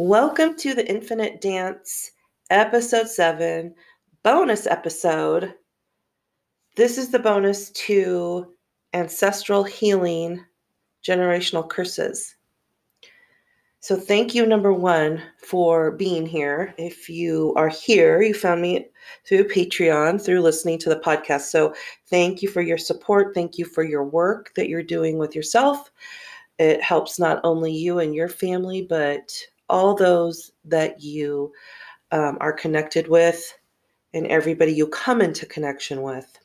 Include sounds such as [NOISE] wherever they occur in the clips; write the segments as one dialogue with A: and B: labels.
A: Welcome to the Infinite Dance, episode seven, bonus episode. This is the bonus to ancestral healing, generational curses. So, thank you, number one, for being here. If you are here, you found me through Patreon, through listening to the podcast. So, thank you for your support. Thank you for your work that you're doing with yourself. It helps not only you and your family, but all those that you um, are connected with and everybody you come into connection with.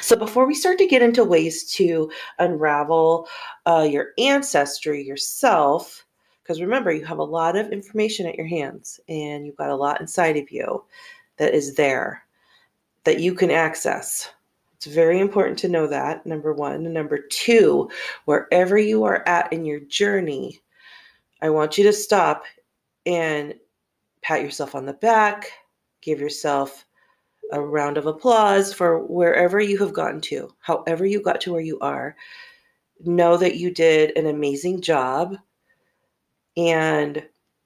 A: So, before we start to get into ways to unravel uh, your ancestry yourself, because remember, you have a lot of information at your hands and you've got a lot inside of you that is there that you can access. It's very important to know that, number one. And number two, wherever you are at in your journey, I want you to stop and pat yourself on the back, give yourself a round of applause for wherever you have gotten to, however you got to where you are. Know that you did an amazing job. And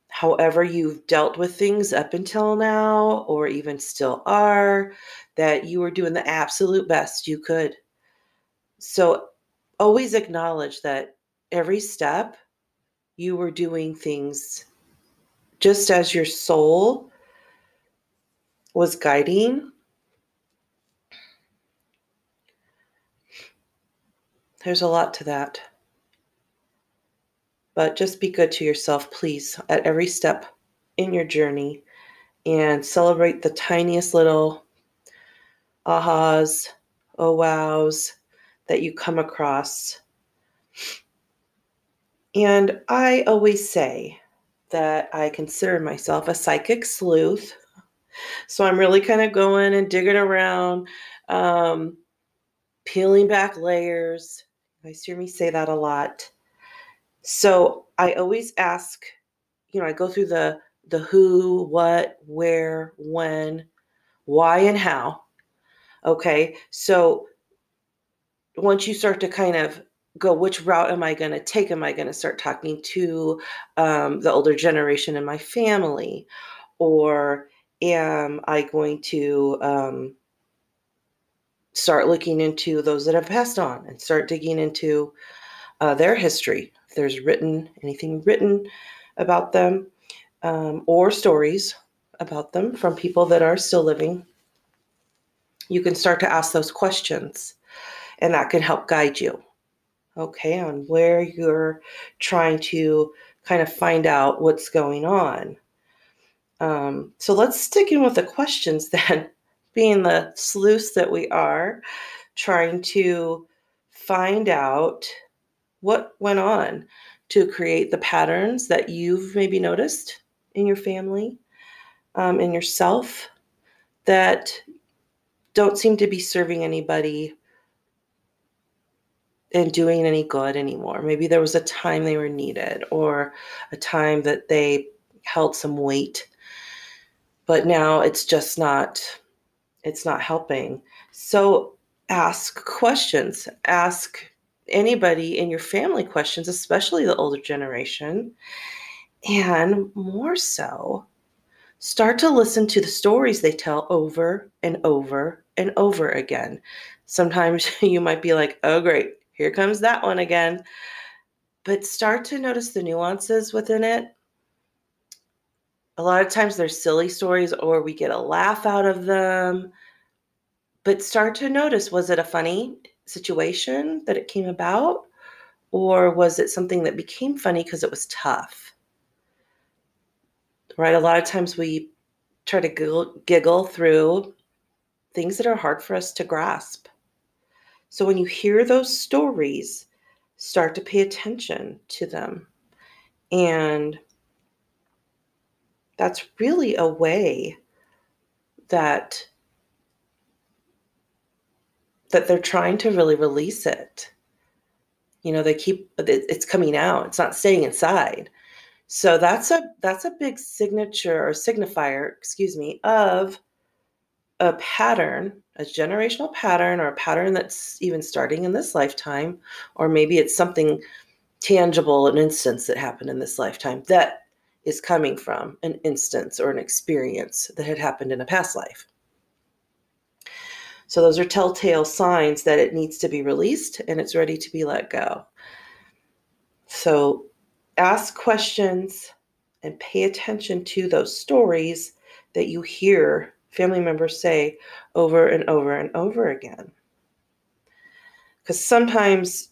A: however you've dealt with things up until now, or even still are, that you were doing the absolute best you could. So always acknowledge that every step you were doing things just as your soul was guiding. There's a lot to that. But just be good to yourself, please, at every step in your journey and celebrate the tiniest little ahas, oh wows that you come across and I always say that I consider myself a psychic sleuth. So I'm really kind of going and digging around, um, peeling back layers. You guys hear me say that a lot. So I always ask, you know, I go through the the who, what, where, when, why, and how. Okay. So once you start to kind of go which route am i going to take? Am i going to start talking to um, the older generation in my family? Or am i going to um, start looking into those that have passed on and start digging into uh, their history if there's written anything written about them um, or stories about them from people that are still living you can start to ask those questions. And that can help guide you okay, on where you're trying to kind of find out what's going on. Um, so let's stick in with the questions [LAUGHS] then, being the sleuths that we are, trying to find out what went on to create the patterns that you've maybe noticed in your family, um, in yourself, that don't seem to be serving anybody and doing any good anymore. Maybe there was a time they were needed or a time that they held some weight. But now it's just not it's not helping. So ask questions. Ask anybody in your family questions, especially the older generation. And more so, start to listen to the stories they tell over and over and over again. Sometimes [LAUGHS] you might be like, oh, great, here comes that one again. But start to notice the nuances within it. A lot of times they're silly stories or we get a laugh out of them. But start to notice was it a funny situation that it came about? Or was it something that became funny because it was tough? Right? A lot of times we try to giggle, giggle through things that are hard for us to grasp. So when you hear those stories, start to pay attention to them. And that's really a way that that they're trying to really release it. You know, they keep it's coming out. It's not staying inside. So that's a that's a big signature or signifier, excuse me, of a pattern, a generational pattern, or a pattern that's even starting in this lifetime, or maybe it's something tangible, an instance that happened in this lifetime that is coming from an instance or an experience that had happened in a past life. So, those are telltale signs that it needs to be released and it's ready to be let go. So, ask questions and pay attention to those stories that you hear family members say over and over and over again. Because sometimes,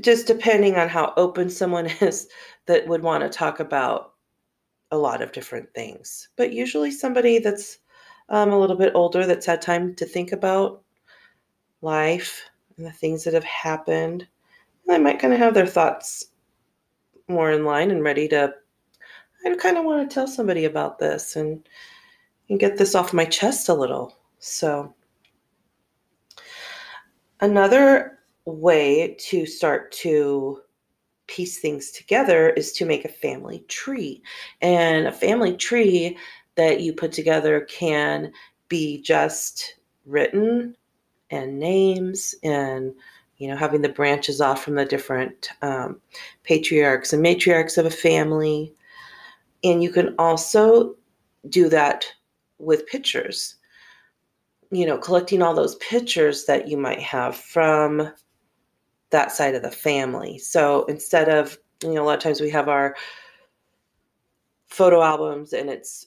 A: just depending on how open someone [LAUGHS] is, that would want to talk about a lot of different things. But usually, somebody that's um, a little bit older that's had time to think about life and the things that have happened, they might kind of have their thoughts more in line and ready to I kind of want to tell somebody about this and and get this off my chest a little. So another way to start to piece things together is to make a family tree. And a family tree that you put together can be just written and names and you know having the branches off from the different um, patriarchs and matriarchs of a family and you can also do that with pictures. You know collecting all those pictures that you might have from that side of the family. So instead of you know a lot of times we have our photo albums and it's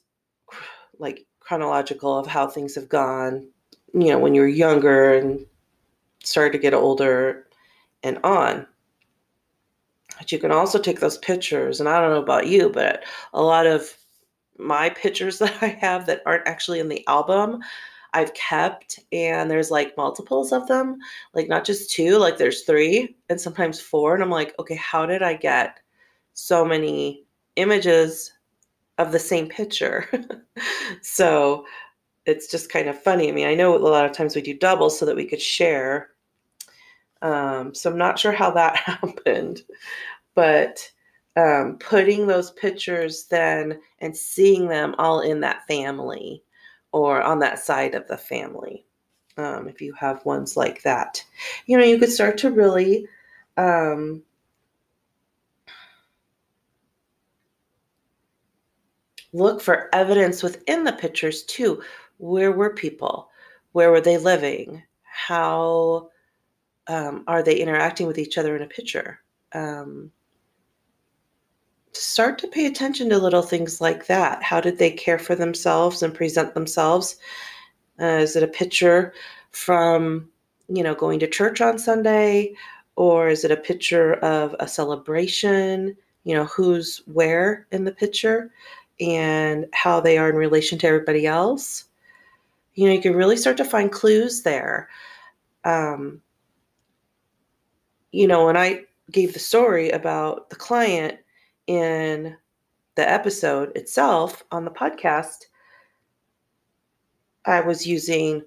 A: like chronological of how things have gone you know when you were younger and started to get older and on but you can also take those pictures and i don't know about you but a lot of my pictures [LAUGHS] that i have that aren't actually in the album i've kept and there's like multiples of them. Like not just two like there's three and sometimes four and i'm like okay how did i get so many images of the same picture? [LAUGHS] So it's just kind of funny. I mean i know a lot of times we do doubles so that we could share um, so I'm not sure how that [LAUGHS] happened, but um, putting those pictures then and seeing them all in that family or on that side of the family. Um, if you have ones like that, you know, you could start to really um, look for evidence within the pictures too. Where were people? Where were they living? How um, are they interacting with each other in a picture? Um, start to pay attention to little things like that. How did they care for themselves and present themselves? Uh, is it a picture from, you know, going to church on Sunday? Or is it a picture of a celebration? You know, who's where in the picture and how they are in relation to everybody else? You know, you can really start to find clues there. Um, you know, when I gave the story about the client in the episode itself on the podcast, I was using,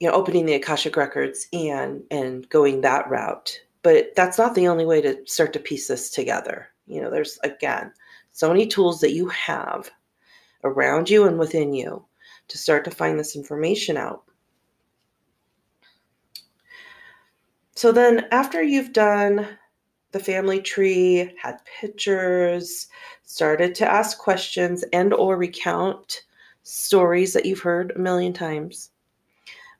A: you know, opening the Akashic records and and going that route. But that's not the only way to start to piece this together. You know, there's again so many tools that you have around you and within you to start to find this information out. So then after you've done the family tree, had pictures, started to ask questions and or recount stories that you've heard a million times,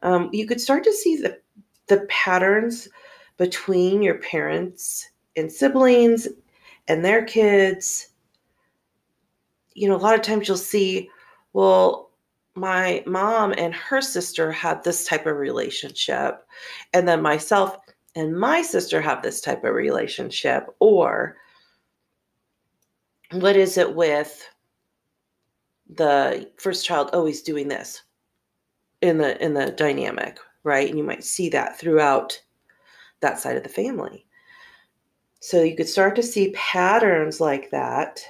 A: um, you could start to see the, the patterns between your parents and siblings and their kids. You know, a lot of times you'll see, well, my mom and her sister had this type of relationship and then myself and my sister have this type of relationship or what is it with the first child always doing this in the in the dynamic right? And you might see that throughout that side of the family. So you could start to see patterns like that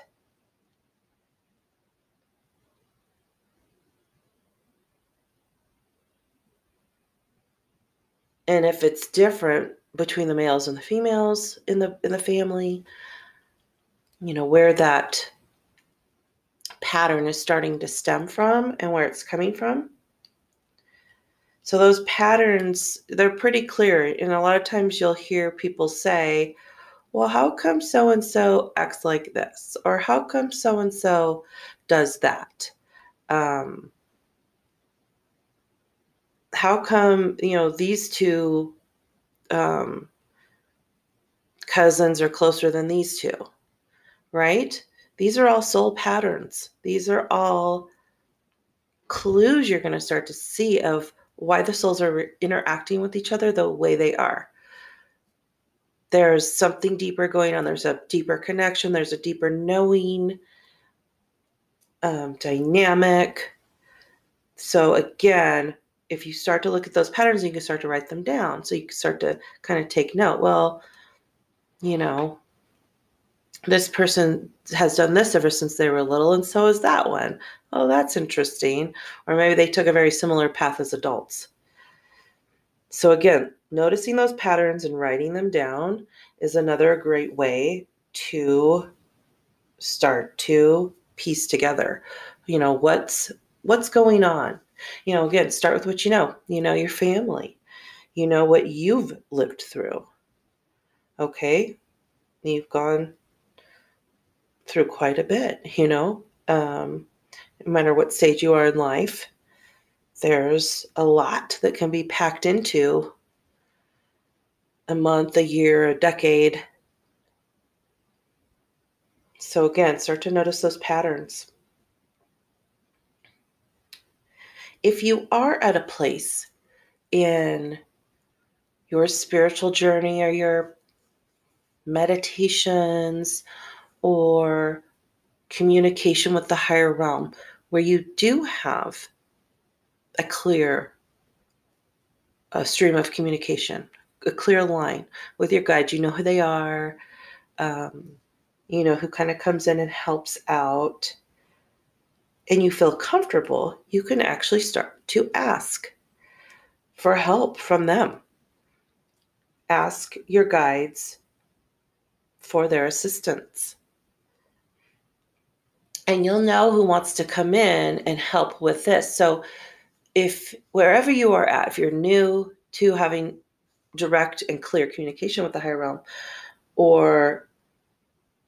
A: and if it's different between the males and the females in the in the family you know where that pattern is starting to stem from and where it's coming from so those patterns they're pretty clear and a lot of times you'll hear people say well, how come so and so acts like this? Or how come so and so does that? Um, how come, you know, these two um, cousins are closer than these two? Right? These are all soul patterns. These are all clues you're going to start to see of why the souls are re- interacting with each other the way they are there's something deeper going on. There's a deeper connection. There's a deeper knowing um, dynamic. So, again, if you start to look at those patterns, you can start to write them down. So, you can start to kind of take note. Well, you know, this person has done this ever since they were little, and so is that one. Oh, that's interesting. Or maybe they took a very similar path as adults. So, again, noticing those patterns and writing them down is another great way to start to piece together you know what's what's going on you know again start with what you know. You know your family. You know what you've lived through. Okay? You've gone through quite a bit you know? Um, no matter what stage you are in life there's a lot that can be packed into a month, a year, a decade. So, again, start to notice those patterns. If you are at a place in your spiritual journey or your meditations or communication with the higher realm where you do have a clear a stream of communication a clear line with your guide. You know who they are, um, you know, who kind of comes in and helps out, and you feel comfortable, you can actually start to ask for help from them. Ask your guides for their assistance. And you'll know who wants to come in and help with this. So, if wherever you are at, if you're new to having direct and clear communication with the higher realm, or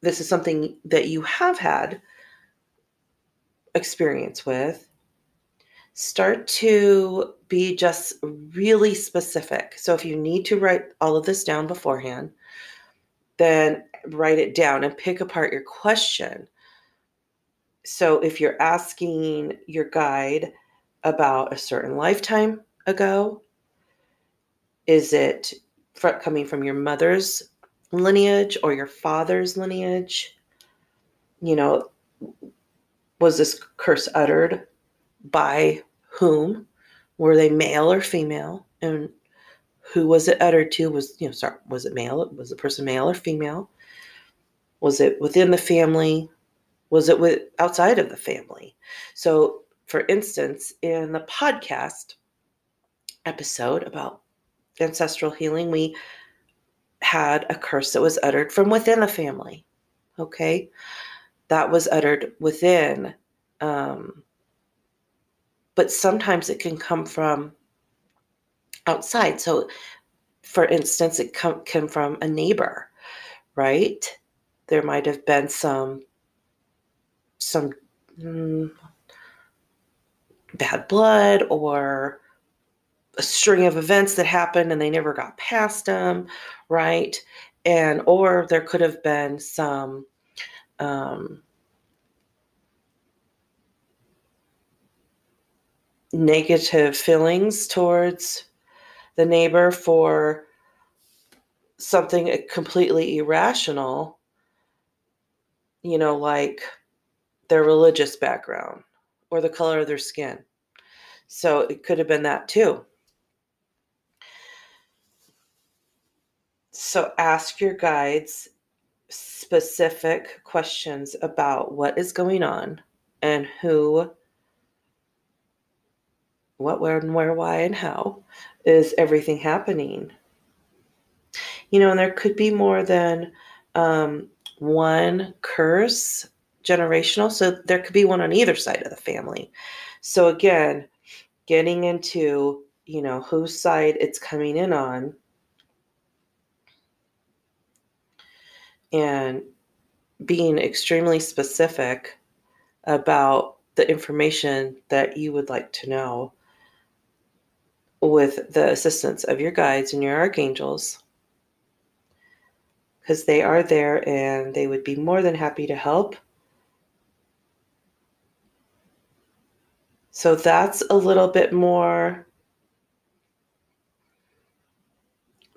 A: this is something that you have had experience with, start to be just really specific. So if you need to write all of this down beforehand, then write it down and pick apart your question. So if you're asking your guide about a certain lifetime ago, is it coming from your mother's lineage or your father's lineage? You know, was this curse uttered by whom? Were they male or female? And who was it uttered to? Was you know, sorry, was it male? Was the person male or female? Was it within the family? Was it with outside of the family? So, for instance, in the podcast episode about ancestral healing, we had a curse that was uttered from within the family. Okay. That was uttered within. Um, but sometimes it can come from outside. So, for instance, it come, came from a neighbor, right? There might have been some some mm, bad blood or a string of events that happened and they never got past them, right? And or there could have been some um, negative feelings towards the neighbor for something completely irrational, you know, like their religious background or the color of their skin. So it could have been that too. So ask your guides specific questions about what is going on and who, what, where, and where, why, and how is everything happening. You know, and there could be more than um, one curse generational. So there could be one on either side of the family. So again, getting into, you know, whose side it's coming in on and being extremely specific about the information that you would like to know with the assistance of your guides and your archangels because they are there and they would be more than happy to help. So that's a little bit more,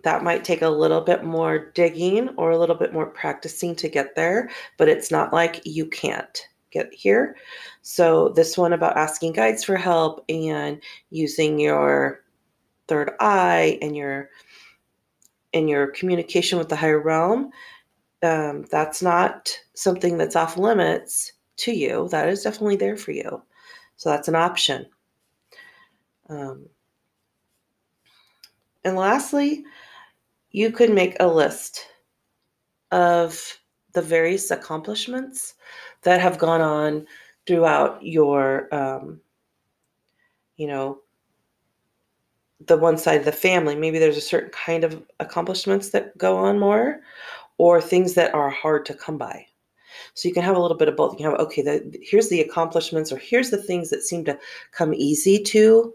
A: that might take a little bit more digging or a little bit more practicing to get there, but it's not like you can't get here. So, this one about asking guides for help and using your third eye and your in your communication with the higher realm, um, that's not something that's off limits to you. That is definitely there for you. So that's an option. Um, and lastly, you could make a list of the various accomplishments that have gone on throughout your, um, you know, the one side of the family. Maybe there's a certain kind of accomplishments that go on more, or things that are hard to come by. So you can have a little bit of both. You can have okay, the, here's the accomplishments, or here's the things that seem to come easy to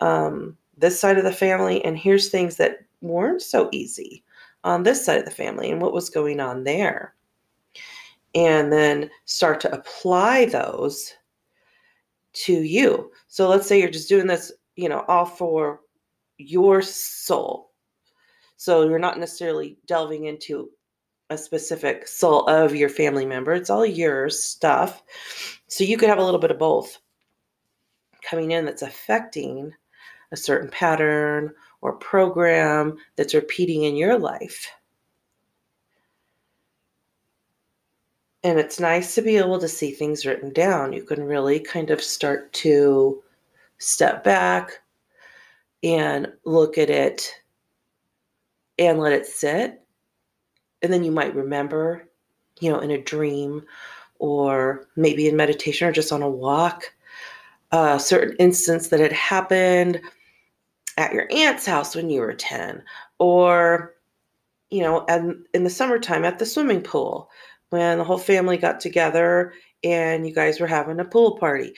A: um, this side of the family, and here's things that weren't so easy on this side of the family, and what was going on there. And then start to apply those to you. So let's say you're just doing this, you know, all for your soul. So you're not necessarily delving into a specific soul of your family member. It's all your stuff. So you could have a little bit of both coming in that's affecting a certain pattern or program that's repeating in your life. And it's nice to be able to see things written down. You can really kind of start to step back, and look at it and let it sit. And then you might remember, you know, in a dream or maybe in meditation or just on a walk, a certain instance that had happened at your aunt's house when you were 10 or you know and in the summertime at the swimming pool when the whole family got together and you guys were having a pool party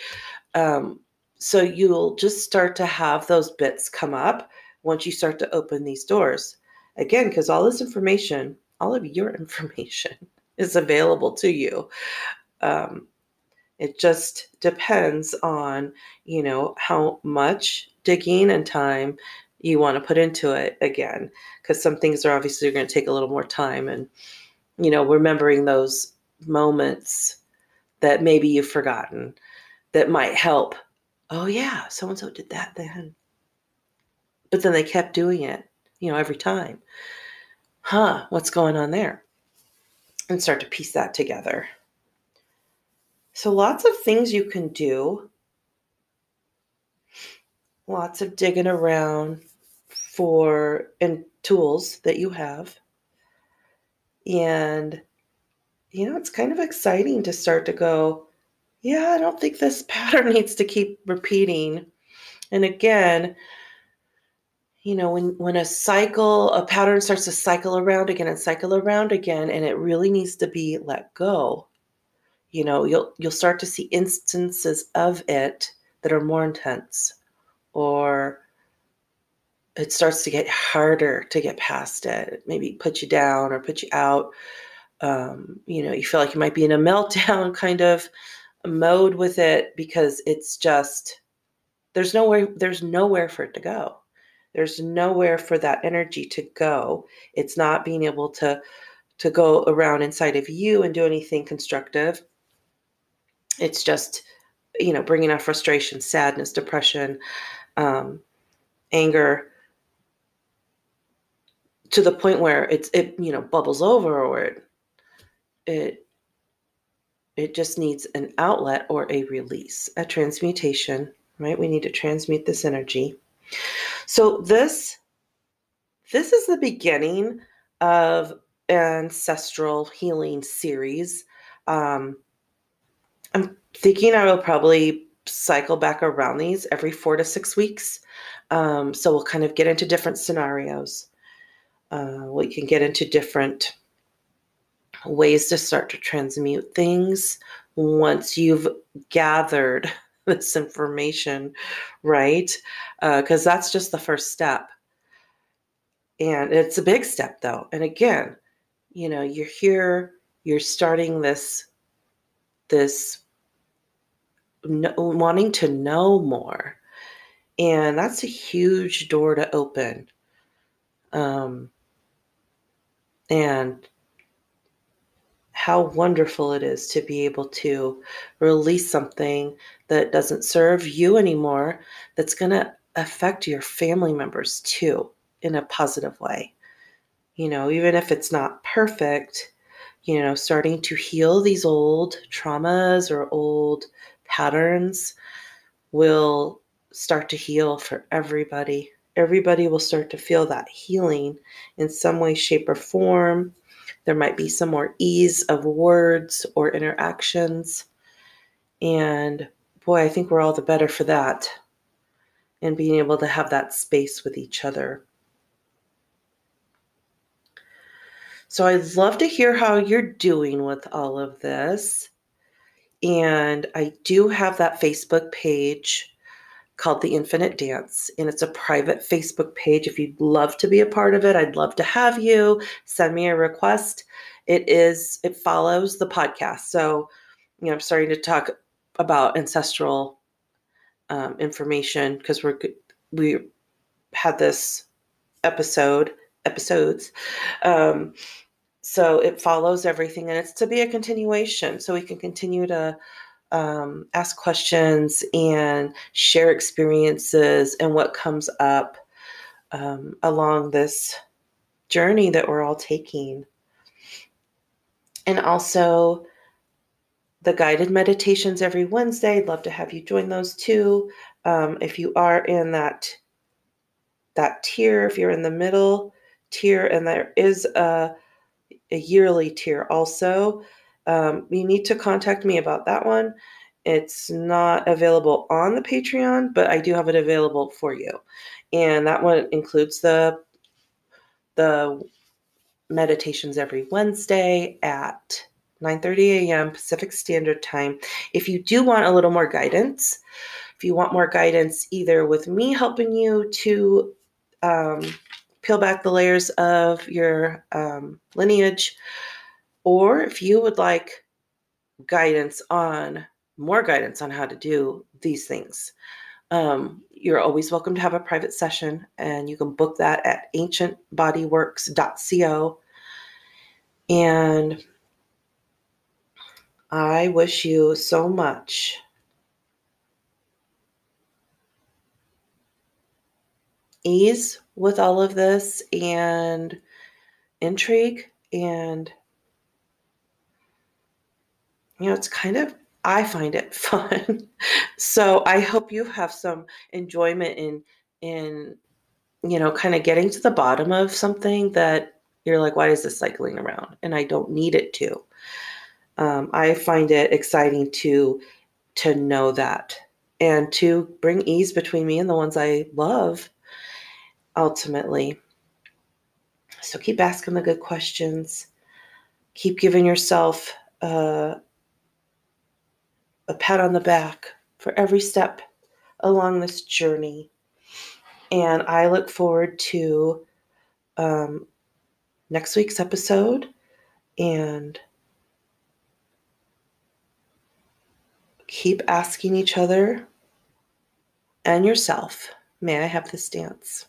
A: um, so you'll just start to have those bits come up once you start to open these doors. Again, because all this information, all of your [LAUGHS] information is available to you. Um, it just depends on, you know, how much digging and time you want to put into it again. Because some things are obviously going to take a little more time and, you know, remembering those moments that maybe you've forgotten that might help oh yeah, so and so did that then. But then they kept doing it, you know, every time. Huh, what's going on there? And start to piece that together. So, lots of things you can do, lots of digging around for and tools that you have. And, you know, it's kind of exciting to start to go, yeah, I don't think this [LAUGHS] pattern needs to keep repeating. And again, you know, when when a cycle, a pattern starts to cycle around again and cycle around again, and it really needs to be let go. You know, you'll you'll start to see instances of it that are more intense, or it starts to get harder to get past it. Maybe put you down or put you out. Um, you know, you feel like you might be in a [LAUGHS] meltdown kind of mode with it because it's just there's nowhere there's nowhere for it to go there's nowhere for that energy to go it's not being able to to go around inside of you and do anything constructive it's just you know bringing out frustration sadness depression um, anger to the point where it's it you know bubbles over or it it it just needs an outlet or a release, a transmutation, right? We need to transmute this energy. So this this is the beginning of ancestral healing series. Um, I'm thinking I will probably cycle back around these every four to six weeks. Um, so we'll kind of get into different scenarios. Uh, we can get into different ways to start to transmute things once you've gathered [LAUGHS] this information, right? Because uh, that's just the first step. And it's a big step, though. And again, you know, you're here, you're starting this, this no, wanting to know more. And that's a huge door to open. Um, and how wonderful it is to be able to release something that doesn't serve you anymore, that's going to affect your family members too in a positive way. You know, even if it's not perfect, you know, starting to heal these old traumas or old patterns will start to heal for everybody. Everybody will start to feel that healing in some way, shape, or form. There might be some more ease of words or interactions. And boy, I think we're all the better for that and being able to have that space with each other. So I'd love to hear how you're doing with all of this. And I do have that Facebook page called The Infinite Dance, and it's a private Facebook page. If you'd love to be a part of it, I'd love to have you. Send me a request. It is, it follows the podcast. So, you know, I'm starting to talk about ancestral um, information because we're we had this episode episodes um, so it follows everything and it's to be a continuation so we can continue to um, ask questions and share experiences and what comes up um, along this journey that we're all taking. And also the guided meditations every wednesday i'd love to have you join those too. Um, if you are in that that tier if you're in the middle tier and there is a a yearly tier also. Um, you need to contact me about that one. It's not available on the Patreon, but I do have it available for you. And that one includes the the meditations every Wednesday at 9:30 a.m. Pacific Standard Time. If you do want a little more guidance, if you want more guidance either with me helping you to um, peel back the layers of your um, lineage, or if you would like guidance on more guidance on how to do these things, um, you're always welcome to have a private session, and you can book that at ancientbodyworks.co. And I wish you so much ease with all of this and intrigue and you know it's kind of i find it [LAUGHS] fun. So i hope you have some enjoyment in in you know kind of getting to the bottom of something that you're like why is this cycling around? And i don't need it to. Um, i find it exciting to to know that and to bring ease between me and the ones i love ultimately. So keep asking the good questions. Keep giving yourself uh, a pat on the back for every step along this journey. And I look forward to um, next week's episode and keep asking each other and yourself, may I have this dance?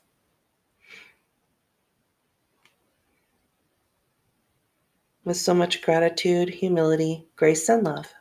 A: With so much gratitude, humility, grace, and love.